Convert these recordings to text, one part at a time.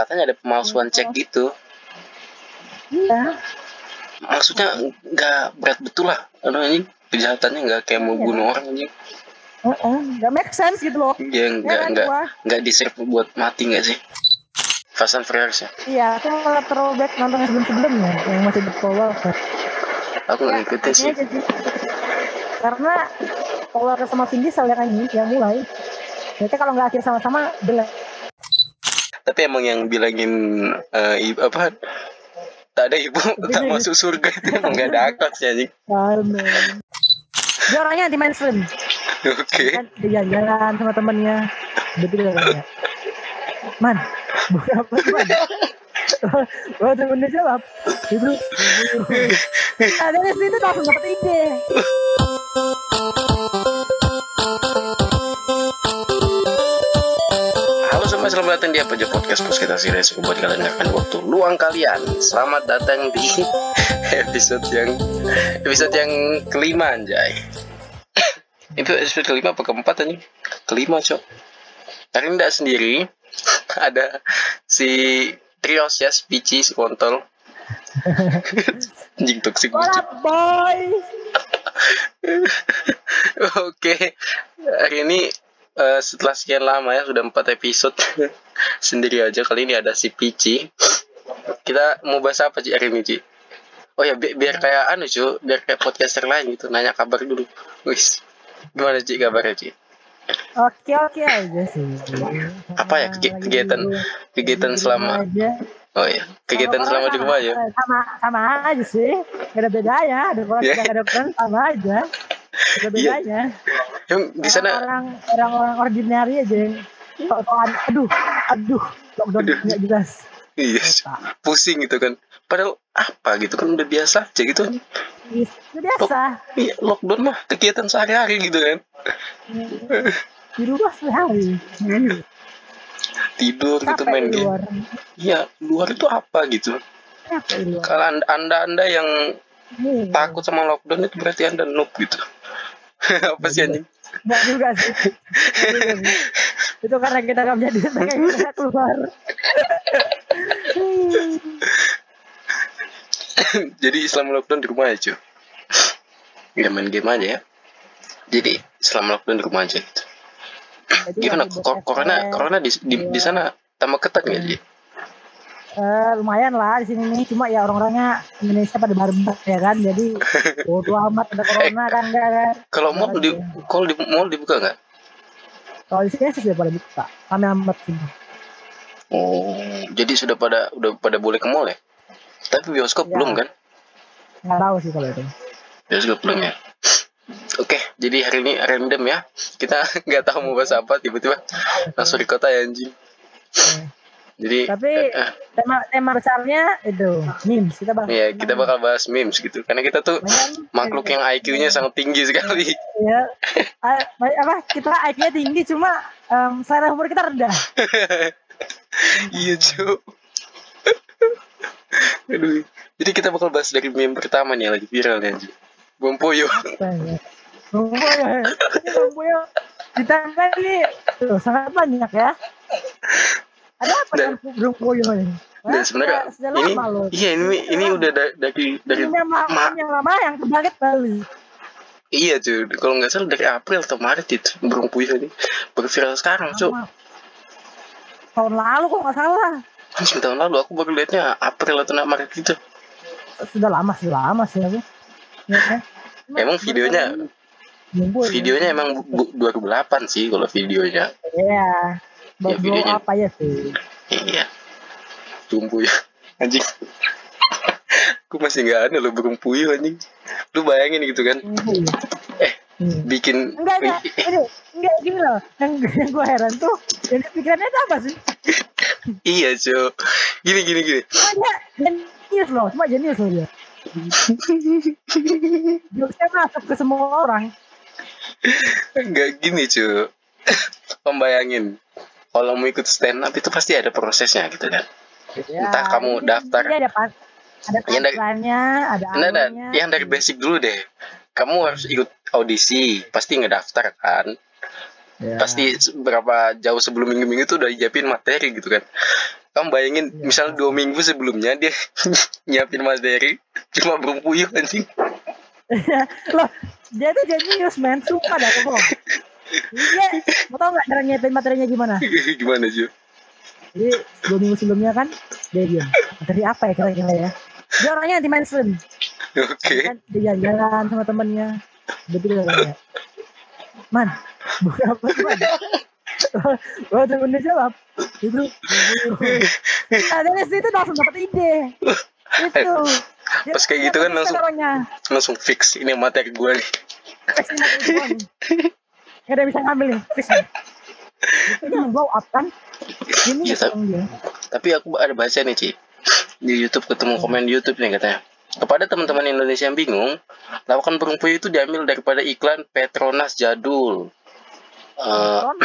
katanya ada pemalsuan cek gitu. Iya. Maksudnya nggak berat betul lah. Aduh, ini kejahatannya nggak kayak mau Iya. bunuh orang ini. Nggak make sense gitu loh. Ya ya nggak kan nggak nggak deserve buat mati nggak sih? Fast and Furious ya? Iya aku malah throwback nonton sebelum sebelumnya yang masih di Paul Walker aku nggak ya sih. aja sih karena Paul Walker sama Vin Diesel yang ini yang mulai mereka kalau nggak akhir sama-sama jelek tapi emang yang bilangin eh, ibu apa tak ada ibu tak masuk surga itu emang nggak ada akal sih anjing. Dia orangnya anti mainstream. Oke. Kan dia jalan sama temennya. Betul ya man bukan apa man. Wah temennya jawab itu Nah dari situ langsung dapet ide selamat datang di apa aja podcast Pos kita series buat kalian akan waktu luang kalian. Selamat datang di episode yang episode yang kelima anjay. Itu episode kelima apa keempat anjing? Kelima cok. Hari ini tidak sendiri, ada si Trios ya, Pici, si kontol. Anjing toksik Oke, hari ini eh, setelah sekian lama ya sudah empat episode sendiri aja kali ini ada si Pici. Kita mau bahas apa sih hari ini Ci? Oh ya bi- biar kayak anu cu, biar kayak podcaster lain gitu nanya kabar dulu. Wis, gimana Ci kabarnya Ci? Oke oke aja sih Apa ya kegiatan kegiatan selama? aja. Oh ya kegiatan selama di rumah ya? sama sama aja sih gak ada bedanya ada orang Iya. ada peran sama aja ada Iya. bedanya Yang di sana orang orang orang ordinary aja yang soal aduh aduh lockdown Aduh. nggak jelas iya pusing gitu kan. Padahal apa gitu kan udah biasa aja gitu kan. Ih, itu biasa Iya lockdown mah kegiatan sehari-hari gitu kan. di rumah sehari Tidur gitu capek main di game. luar Iya, luar itu apa gitu? Kalau anda, anda anda yang Iya. takut sama lockdown itu berarti anda noob gitu. apa sih anjing? Nggak juga sih itu karena kita nggak jadi kayak kita keluar Jadi selama lockdown di rumah aja. Ya main game aja ya. Jadi selama lockdown di rumah aja gitu. Jadi Gimana? Corona, corona di, di, di sana tambah ketat nggak sih? Eh, lumayan lah di sini nih cuma ya orang-orangnya Indonesia pada bareng ya kan jadi bodo amat ada corona kan enggak kan Kalau mall di kalau di mall dibuka nggak? kalau di sini sih sudah pada buka kami amat sih Oh, jadi sudah pada udah pada boleh ke mall ya? Tapi bioskop Ya. belum kan? nggak tahu sih kalau itu Bioskop belum ya? Oke, jadi hari ini random ya. Kita nggak tahu mau bahas apa, tiba-tiba langsung di kota ya anjing. Jadi, tapi eh, eh, tema tema besarnya itu memes kita bahas ya kita bakal bahas memes gitu. Karena kita tuh Banyak- makhluk yang IQ-nya sangat tinggi sekali. ya Ah, apa kita IQ-nya tinggi cuma em, selera humor kita rendah iya, cu. Aduh. Jadi kita bakal bahas dari meme pertama nih yang lagi viral nih anjing. Bom Puyo. Bumbu ya, ini bumbu ya. Di tangan nih, tuh, sangat banyak ya. Apa Dan- dengan bumbu ini? Dan sebenarnya ini iya ini ini udah da- dari dari Ini ma- yang lama yang terbangkit Bali. iya cuy kalau nggak salah dari April atau Maret itu burung puyuh ini baru viral sekarang cuy. Tahun lalu kok nggak salah. anjing tahun lalu aku baru liatnya April atau Maret gitu Sudah lama, sudah lama sih aku. Ya, ya. Emang videonya- ya. videonya emang bu- 2008 sih kalau videonya Iya. Baru blow videonya- up aja sih. Iya tumbuh ya anjing aku masih nggak ada lo burung puyuh anjing lu bayangin gitu kan ya. eh Hmm. bikin Enggak, enggak. Ini, enggak gini loh. Yang, yang gue heran tuh, jadi pikirannya itu apa sih? iya cuy gini gini gini Cuma jenius loh, cuma jenius loh dia. Jokesnya masuk ke semua orang. nggak gini cuy pembayangin kalau mau ikut stand up itu pasti ada prosesnya gitu kan Entah kamu ini- daftar. ada pan, ada Yang dari- ada nah, alurnya. yang dari basic dulu deh. Kamu harus ikut audisi, pasti ngedaftar kan. Ya. Pasti berapa jauh sebelum minggu-minggu itu udah dijapin materi gitu kan. kamu bayangin Iya. misalnya dua minggu sebelumnya dia nyiapin materi cuma burung puyuh anjing Loh, dia tuh jenius, men. Sumpah dah, bohong. Iya, mau tau nggak cara nyiapin materinya gimana? gimana sih Jadi dua minggu sebelumnya kan dia diam. Materi apa ya kira-kira ya? Dia orangnya anti mainstream. oke Kan dia jalan sama temennya. Betul katanya. Man, bukan apa man? Wah, temennya jawab. Itu. Nah, dari situ langsung dapat ide. Itu. Dia- Pas kayak gitu kan langsung- orangnya. langsung fix ini materi gue nih Fix ini materi gua nih. Gak ada yang bisa ngambil nih. Yang blow up kan. Ini Iya, tapi- dia. tapi aku ada baca nih Ci di YouTube ketemu komen di YouTube nih katanya kepada teman-teman Indonesia yang bingung lawakan burung puyuh itu diambil daripada iklan Petronas jadul Kronos.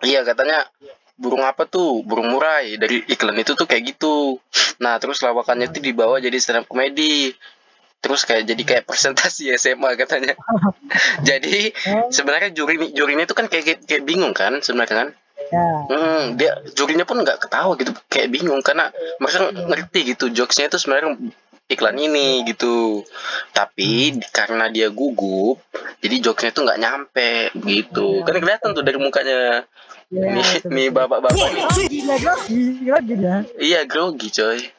iya katanya burung apa tuh burung murai dari iklan itu tuh kayak gitu nah terus lawakannya itu dibawa jadi stand up komedi terus kayak jadi kayak presentasi SMA katanya jadi sebenarnya juri jurinya itu kan kayak kayak, kayak bingung kan sebenarnya kan ya. Hmm, dia jurinya pun nggak ketawa gitu, kayak bingung karena mereka ngerti gitu jokesnya itu sebenarnya iklan ini gitu. Tapi karena dia gugup, jadi jokesnya itu nggak nyampe gitu. Kan kelihatan tuh dari mukanya Ya, nih, nih bapak-bapak. Oh, gila dia. Iya grogi coy.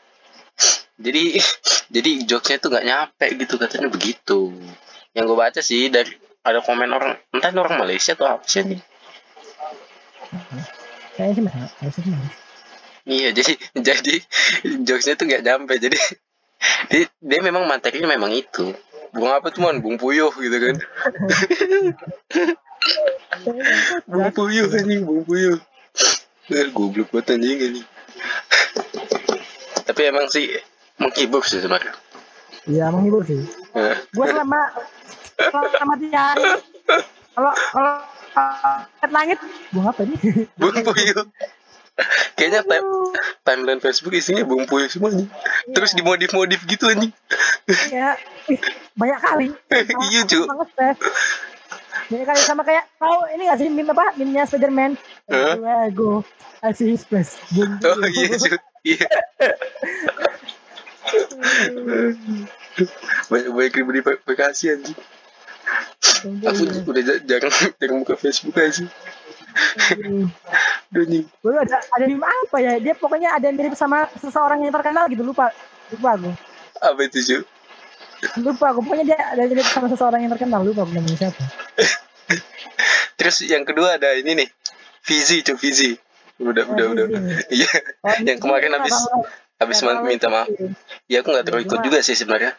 Jadi jadi jokesnya itu nggak nyampe gitu katanya begitu. Yang gue baca sih dari ada komen orang entah ini orang Malaysia atau apa sih nih. Kayaknya sih sih? Iya, jadi jadi jokesnya tuh nggak nyampe. Jadi dia, dia memang materinya memang itu. Bunga apa tuh man? Bung puyuh gitu kan. Bung puyuh anjing, bung puyuh. Eh, goblok banget anjing anjing. Tapi emang sih menghibur sih sebenarnya. Iya, menghibur sih. Nah, Gue selama selama tiga hari kalau kalau lihat langit, bunga apa nih? bung puyuh. Kayaknya time, timeline Facebook isinya bung puyuh semua anjing. Terus dimodif-modif gitu anjing. Iya, banyak kali. Iya, Cu. Banyak kali sama kayak tahu ini gak sih meme apa? Meme-nya Spiderman. I go, I see his face. Bung Oh iya. Iya. Banyak banyak yang beri Bekasi anjing. Aku udah ja- jarang jarang buka Facebook aja sih. Udah anjing. Dulu ada ada meme apa ya? Dia pokoknya ada mirip sama seseorang yang terkenal gitu lupa. Lupa aku. Apa itu cuy? Lupa aku. Pokoknya dia ada mirip sama seseorang yang terkenal lupa aku namanya siapa. Terus yang kedua ada ini nih. Vizi cuy Vizi. Udah udah udah. udah. Iya. Oh, Yang kemarin habis habis Nggak minta maaf. Ya aku nggak terlalu ikut juga sih sebenarnya.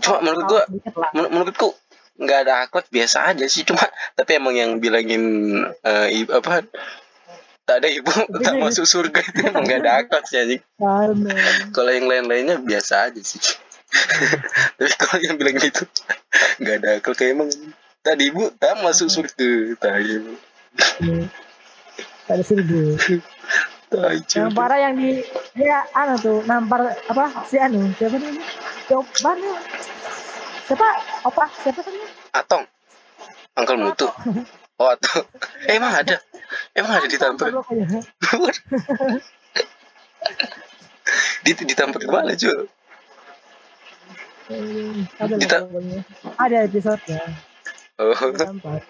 Cuma menurut gua- Men- menurutku nggak ada akhlak biasa aja sih cuma tapi emang yang bilangin eh, i- apa tak ada ibu tak masuk surga itu emang nggak ada akhlak sih anjing kalau yang lain-lainnya biasa aja sih tapi kalau yang bilang gitu nggak ada akal kayak emang tadi ibu tak masuk surga tai emang. ada surga. Yang parah yang di dia anu tuh nampar apa si anu siapa namanya? Coba nih. Siapa? Opa siapa namanya? atong angkel mutu oh atong eh, emang ada emang ada ditampar. Di, ditampar gimana cuy Ada Dita-. Ada episode ya. oh Nampar.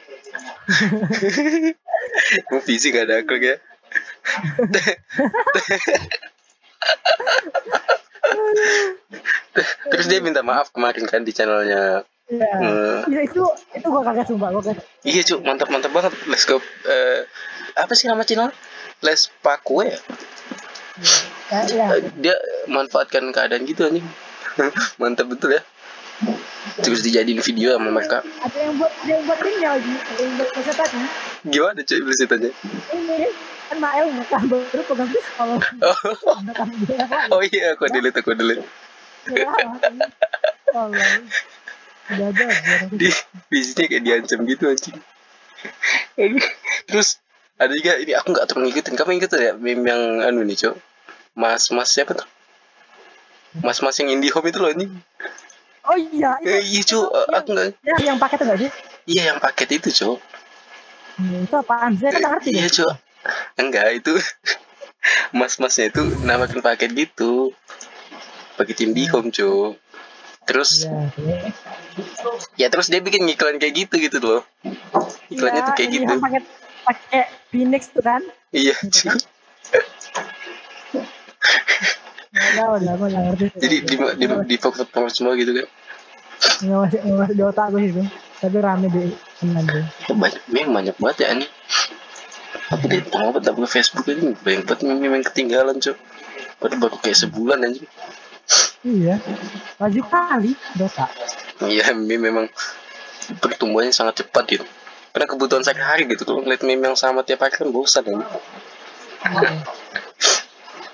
Mau visi gak ada akal ya Terus dia minta maaf kemarin kan di channelnya Iya. Iya, itu itu gua kaget sumpah gua kaget. Iya cu, mantap mantap banget Let's go eh, Apa sih nama channel? Les Pakue ya? Ya, Dia manfaatkan keadaan gitu anjing Mantap betul ya Terus dijadiin video sama mereka Ada yang buat ada yang buat linknya lagi, ada yang buat pesertanya. Gimana cuy beritanya? Ini kan Mael ngerekam baru pegang pistol. Oh, oh iya aku delete aku delete Ya, ada, ada. di visinya kayak diancam gitu anjing terus ada juga ini aku nggak terlalu ngikutin kamu ngikutin ya meme yang anu nih cok mas mas siapa tuh mas mas yang IndiHome itu loh anjing Oh iya, itu, eh, iya cok Eh, aku nggak ya, yang paket itu enggak sih? iya yang paket itu cok Hmm, itu apaan? Saya kan ngerti iya cok enggak itu mas-masnya itu namakin paket gitu. Pakai tim di home cuy terus Iya, oke. ya terus dia bikin iklan kayak gitu gitu loh. Iklannya Iya, tuh kayak gitu. kan pakai pakai Phoenix tuh kan? Iya Gitu cuy nggak tahu lah gue nggak ngerti. Jadi di di di semua gitu kan nggak masih di otak gue itu tapi rame di teman gue. Oh, banyak memang banyak banget ya ini aku di apa ke Facebook ini banyak banget meme yang ketinggalan cuy baru baru kayak sebulan anjing. Iya. Laju kali Dota iya meme memang pertumbuhannya sangat cepat gitu. Karena kebutuhan sehari-hari gitu kalau ngeliat meme yang sama tiap hari kan bosan ya.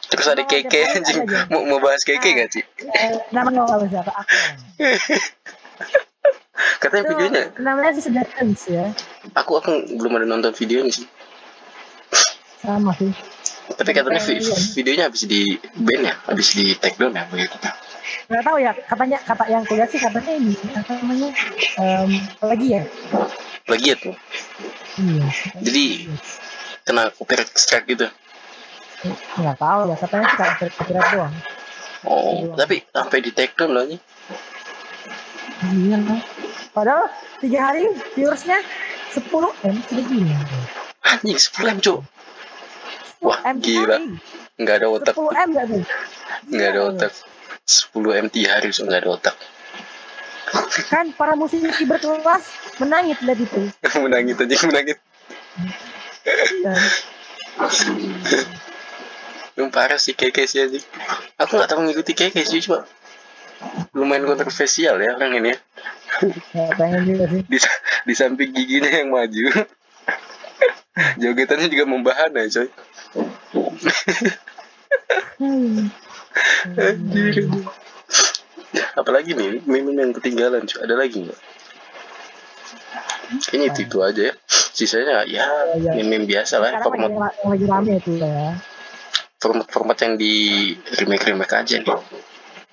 Terus ada keke anjing. mau mau bahas keke gak sih? Eh, nama nggak bisa apa? Aku. Katanya itu videonya. namanya sih Dance ya. Aku aku belum ada nonton videonya sih. Sama sih. Tapi katanya vi- Iya. videonya habis di ban ya? Habis di take down ya? Begitu nggak tahu ya katanya kata yang kuliah sih katanya ini apa namanya Em, lagi ya? Lagi ya tuh? Iya. Jadi kena copyright strike gitu nggak tahu ya katanya sih kayak kira doang. Oh tapi sampai di take down loh ini. Iya kan padahal tiga hari viewersnya 10 m segini. Anjing 10 m cuk. Wah, M gila. nggak ada otak 10 m nggak tuh nggak ada Gila, otak. 10 m tiga hari so nggak ada otak. Kan para musisi berkelas menangis lihat itu. Menangis aja menangis Iya. yang parah sih keke sih anjing. Aku nggak tahu ngikuti keke sih cuma lumayan kontroversial ya orang ini ya. ya pengen juga sih. Di, di samping giginya yang maju. Jogetannya juga membahana coy. Hmm. anjir apalagi nih meme yang ketinggalan cuy ada lagi nggak? Kayaknya itu itu aja ya. Sisanya ya Iya. meme biasa lah sekarang lagi, lagi rame itu ya format format yang di remake remake aja nih.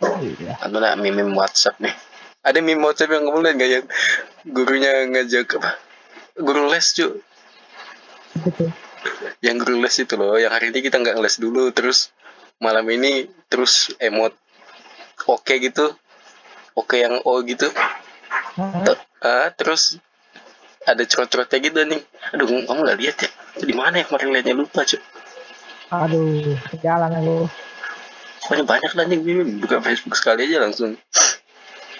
Iya. Atau nggak meme WhatsApp nih. Ada meme WhatsApp yang kamu lihat nggak yang gurunya ngajak apa? Guru les cuy yang guru les itu loh yang hari ini kita nggak les dulu terus malam ini terus emot oke gitu. Oke yang o gitu? T- ah, terus ada cerot-cerotnya gitu nih. Aduh kamu nggak lihat ya? Di mana ya? Kemarin liatnya lupa cuy aduh kejalan aku. Pokoknya banyak lah nih buka Facebook sekali aja langsung.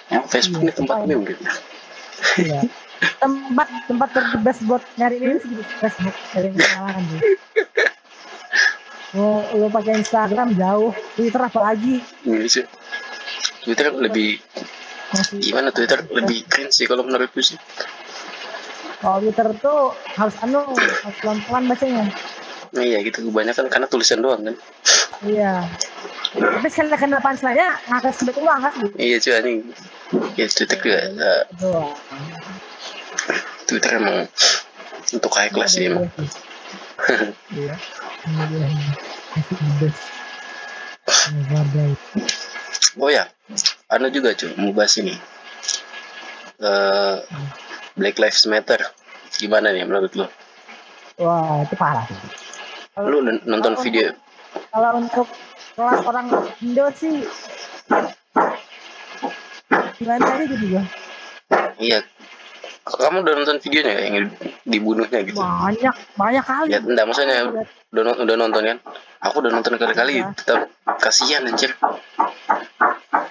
Ya, Facebook Iya, ini tempat pokoknya. meme gitu Iya. tempat tempat terbest buat nyari ini sih Facebook. Dari pengalaman sih. Mau lo pakai Instagram jauh. Twitter apa lagi? Ini sih. Twitter lebih masih gimana? Twitter lebih keren sih kalau menurutku sih. Kalau Twitter tuh harus anu harus pelan pelan bacanya nah, iya gitu kebanyakan karena tulisan doang kan? Iya. Tapi sekali kena punchline-nya ngakak sebet uang kan? Iya cuy anjing. Ya Twitter juga doang. Twitter emang untuk high class sih emang. Iya. Ini oh ya. Ada juga cuy mau bahas ini. Eh, Black Lives Matter. Gimana nih menurut lo? Wah itu parah sih lu nonton Kalau video kalau untuk kelas orang Indo sih gimana tadi gitu juga iya. Kamu udah nonton videonya nggak yang dibunuhnya gitu? Banyak banyak kali. Ya enggak maksudnya udah udah nonton kan? Aku udah nonton kali-kali Iya. tetap kasihan anjir.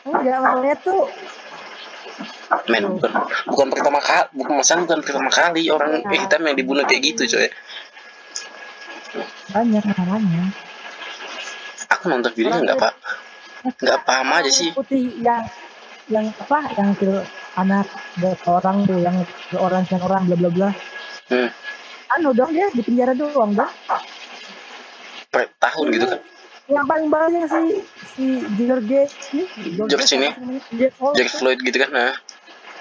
Enggak maksudnya tuh. Men bukan bukan pertama kali bukan masalah bukan pertama kali orang Iya. hitam yang dibunuh kayak gitu coy banyak masalahnya aku nonton videonya nggak pak. Nggak paham aja sih. Putih yang yang apa yang kill anak orang tuh yang kill orang sekian orang bla bla bla. Hmm, anu dong dia di penjara doang dong. Per tahun gitu kan yang paling banyak si si George ini George ini? George Floyd. Gitu kan nah.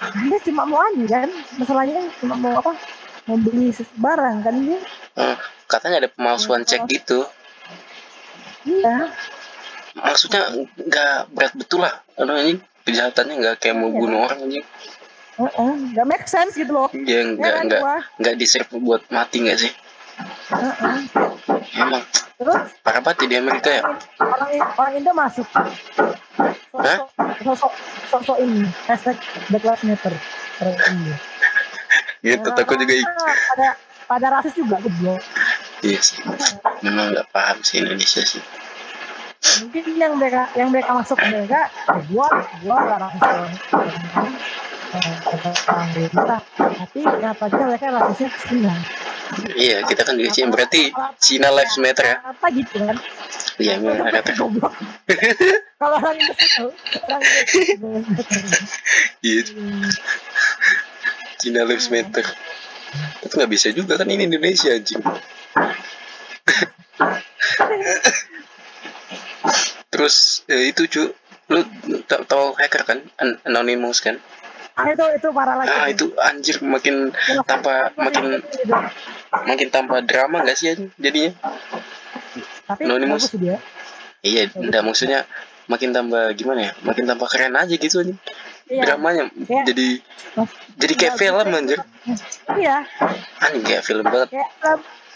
Dia cuma mau anu kan. Masalahnya cuma mau apa? Mau beli barang kan dia. Hmm, katanya ada pemalsuan cek gitu. Iya. Maksudnya nggak berat betul lah. Aduh, anjing kejahatannya nggak kayak mau Iya. bunuh orang anjing. Heeh, nggak make sense gitu loh. Dia nggak Heran nggak gua. nggak deserve buat mati nggak sih? Heeh. emang. Terus? Parah banget di Amerika ya? Orang orang Indo masuk. Hah? sosok sosok ini hashtag Black Lives Matter. Orang Indo gitu takut juga pada pada rasis juga goblok iya sih memang nggak paham sih Indonesia sih. Mungkin yang mereka yang mereka masuk ke mereka gua gua gak rasis orang kita tapi nyatanya mereka rasisnya ke Cina? Iya kita kan juga sih berarti Cina Lives Matter ya? Apa gitu kan? Iya memang ada goblok kalau orang Indonesia orang iya Cina Lives Matter. Tapi nggak bisa juga kan ini Indonesia anjing terus ya itu cu. Lu tau, tau hacker kan? An- Anonymous kan? Ah itu itu parah lagi. Ah itu anjir makin tambah makin makin tambah drama gak sih jadinya? Tapi Anonymous. dia. Iya enggak maksudnya makin tambah gimana ya? Makin tambah keren aja gitu anjing. Iya. Dramanya Kayak- jadi jadi kayak film anjir. Iya. Anjing kayak film banget. Kayak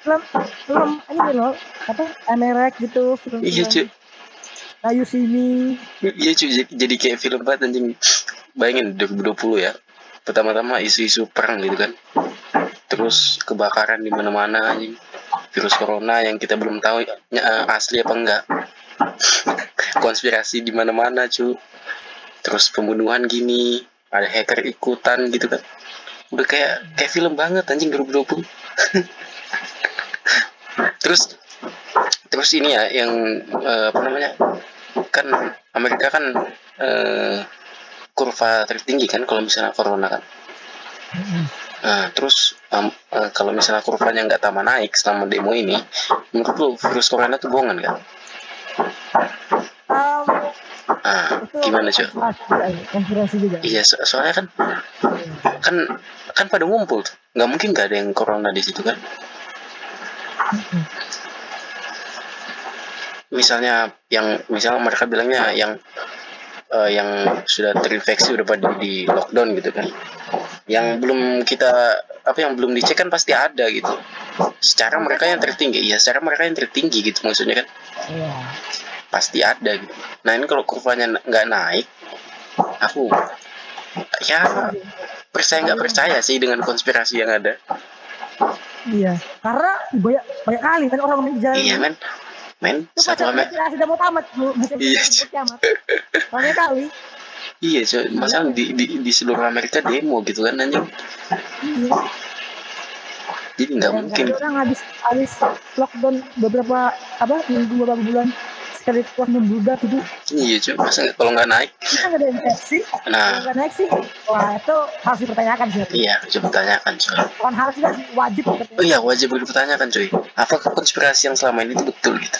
film film ini loh apa Amerik gitu film iya cuy. Ayu sini. Iya cuy jadi, kayak film banget anjing. Bayangin 2020 ya pertama-tama isu-isu perang gitu kan. Terus kebakaran di mana-mana anjing. Virus corona yang kita belum tahu ya, asli apa enggak. Konspirasi di mana-mana cu terus pembunuhan gini ada hacker ikutan gitu kan. Udah kayak kayak film banget anjing 2020 terus terus ini ya yang eh, apa namanya kan Amerika kan eh, kurva tertinggi kan kalau misalnya corona kan Nah, terus em, eh, kalau misalnya kurvanya nggak tambah naik selama demo ini, menurut lu virus corona itu bohongan kan? um, Ah, gimana cuy? iya, konspirasi juga Iya, so- soalnya kan kan kan pada ngumpul tuh. Nggak mungkin nggak ada yang corona di situ kan? Misalnya yang misalnya mereka bilangnya yang eh, yang sudah terinfeksi udah pada di lockdown gitu kan. Yang belum kita apa yang belum dicek kan pasti ada gitu. Secara mereka yang tertinggi, iya secara mereka yang tertinggi gitu maksudnya kan iya pasti ada gitu. Nah ini kalau kurvanya nggak naik, aku ya percaya nggak percaya sih dengan konspirasi yang ada. Iya karena banyak banyak kali kan orang di jalan Iya men, men itu satu baca Amer konspirasi udah mau tamat bu Iya, kiamat banyak kali. Iya coy, masa di, di di seluruh Amerika demo gitu kan anjing. iya. Jadi nggak mungkin. orang habis habis lockdown beberapa apa minggu beberapa bulan sekali keluar membludak itu Iya nggak- kalau nggak naik? kita nggak ada infeksi Nah, nggak naik sih wah itu harus dipertanyakan sih iya coba tanyakan coy. bukan harus juga wajib Oh iya wajib dipertanyakan coy. Apakah konspirasi yang selama ini itu betul gitu?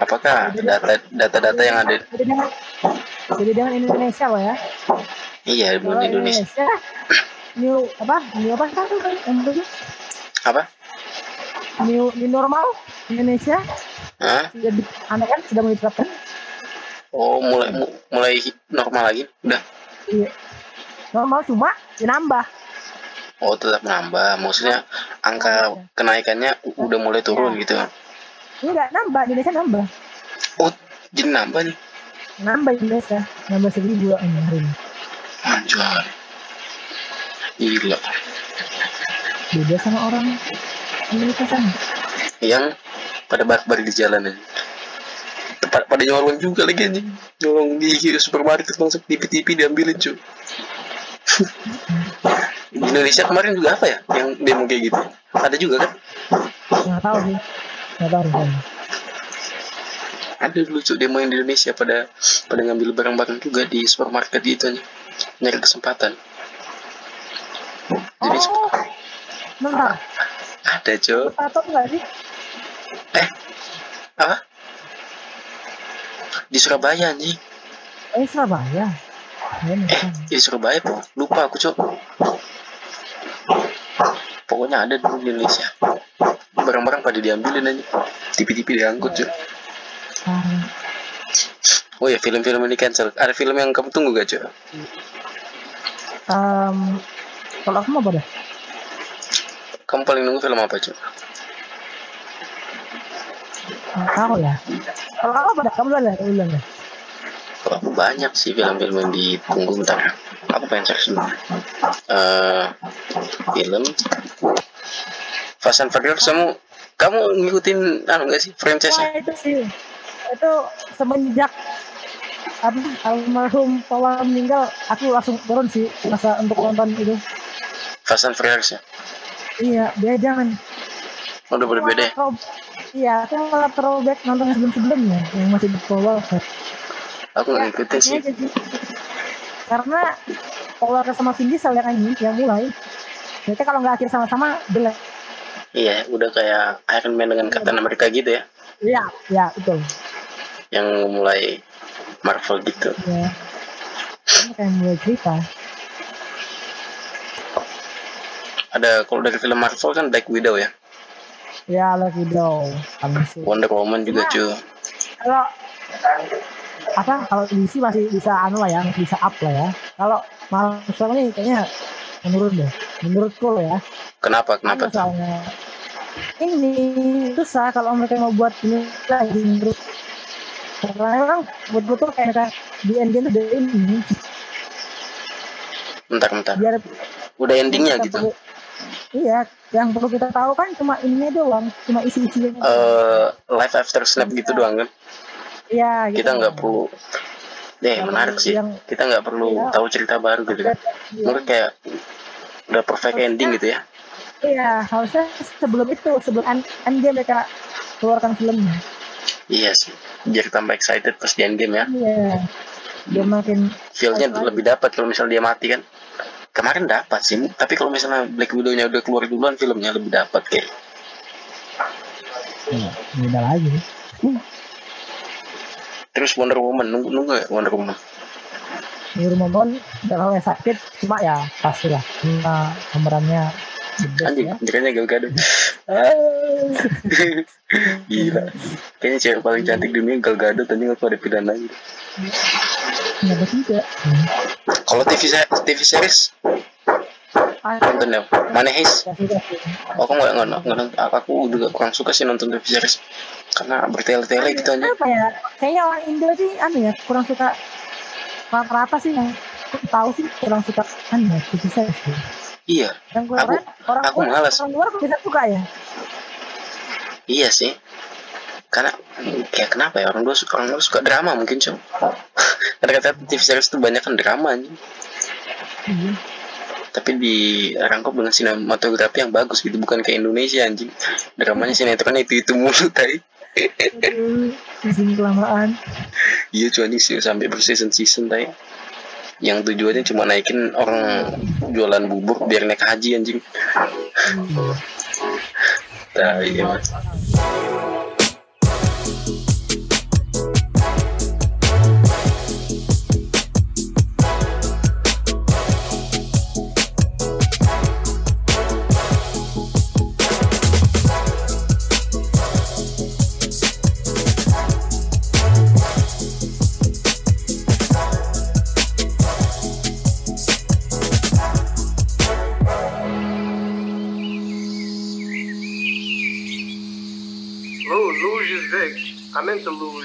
Apakah data data-data yang ada? jadi dengan Indonesia loh ya Iya, di Indonesia. Indonesia new apa new apa kan Apa? new new normal Indonesia Hah? di, anda kan sudah mulai diterapkan Oh, mulai mu- mulai normal lagi? Udah. iya normal cuma dinambah Oh, tetap menambah. Maksudnya angka kenaikannya u- udah mulai turun gitu. enggak nambah Indonesia nambah Oh, jadi nambah nih. nambah Indonesia nambah seribu ini hari ini Anjay. Gila. beda sama orang Amerika sana Yang pada barbar di jalan aja. Pada, pada nyolong juga lagi anjing. Nyolong di supermarket langsung tipi-tipi diambilin cuy. di Indonesia kemarin juga apa ya yang demo kayak gitu? Ada juga kan? nggak tahu sih nggak tahu Ada dulu cuy demo yang di Indonesia pada pada ngambil barang-barang juga di supermarket gitu aja. Nyari kesempatan. Jadi oh bentar ada cuy. tato nggak sih Eh, apa? Di Surabaya anjing. eh Surabaya Eh, di Surabaya po. Lupa aku, Cok. Pokoknya ada dulu di Indonesia. Barang-barang pada diambilin aja. Tipi-tipi diangkut, Cok. Oh ya, film-film ini cancel. Ada film yang kamu tunggu gak, Cok? Em, kalau aku mau apa dah Kamu paling nunggu film apa, Cok? Nggak tahu ya kalau kamu pada kamu duluan ya kamu duluan ya Kalau aku banyak sih film-film yang ditunggu bentar. Aku pengen cek dulu. Eh, film. Fast and Furious kamu kamu ngikutin anu gak sih franchise Wah, itu sih. Itu semenjak apa almarhum Pawa meninggal aku langsung turun sih masa untuk nonton itu. Fast and Furious ya? Iya beda. Kan udah berbeda ya? Iya aku malah throwback nonton sebelum sebelumnya yang masih di Walker aku Ya, ngikutin sih. sih. karena Walker sama Vin Diesel yang ini yang mulai. Mereka kalau nggak akhir sama-sama jelek iya udah kayak Iron Man dengan Captain America gitu ya. Iya iya betul. Yang mulai Marvel gitu. Ya ini kayak mulai cerita. Ada kalau dari film Marvel kan Black Widow ya ya lagi dong Wonder Woman juga Nah. cuy. kalau apa kalau DC masih bisa anu lah ya masih bisa up lah ya. Kalau Marvel nih kayaknya menurun deh menurutku loh ya. Kenapa kenapa? Anu tuh soalnya ini susah kalau mereka mau buat ini lagi menurut karena memang betul-betul kayak mereka di endgame tuh dari ini. Bentar bentar. Biar udah endingnya gitu. perlu- iya yang perlu kita tahu kan cuma ininya doang cuma isi-isinya eh live after snap gitu doang kan? Iya gitu. Kita nggak perlu. Deh Yang- menarik sih. yang kita nggak perlu Iya. tahu cerita baru gitu kan. Iya. menurut kayak udah perfect Harusnya- ending gitu ya. Iya, harusnya sebelum itu, sebelum end, endgame mereka keluarkan filmnya. iya sih. Biar tambah excited pas di endgame ya. Iya. Biar makin feelnya lebih dapat kalau misalnya dia mati kan kemarin dapat sih tapi kalau misalnya Black Widow-nya udah keluar duluan filmnya lebih dapat kayak ya, beda lagi. terus Wonder Woman nunggu nunggu ya Wonder Woman rumah Mon, kalau yang sakit, cuma ya pastilah. Nah, pemerannya anjing ya. Gal Gadot gila kayaknya cewek paling cantik di dunia Gal Gadot anjing aku ada pidana gitu Kenapa tidak? Hmm. Kalau TV TV series? Nonton ya? Mana His ya sih. aku nggak nggak nonton. Aku juga kurang suka sih nonton TV series. Karena bertele-tele gitu aja. Apa ya? Kayaknya orang Indo sih anu ya, kurang suka rata-rata sih yang aku tahu sih kurang suka anu ya, TV series. Iya. Yang Aku- orang aku malas. Orang luar bisa suka ya. iya sih karena kayak kenapa ya? Orang luar suka orang luar suka drama mungkin cuma karena kata TV series tuh banyak kan drama anjing. Iya. tapi dirangkup dengan sinematografi yang bagus gitu bukan kayak Indonesia anjing. Dramanya sinetron itu itu mulu tadi Musim kelamaan. iya anjing sih sampai berseason season tadi yang tujuannya cuma naikin orang jualan bubur biar naik haji anjing. Nah iya mas interlude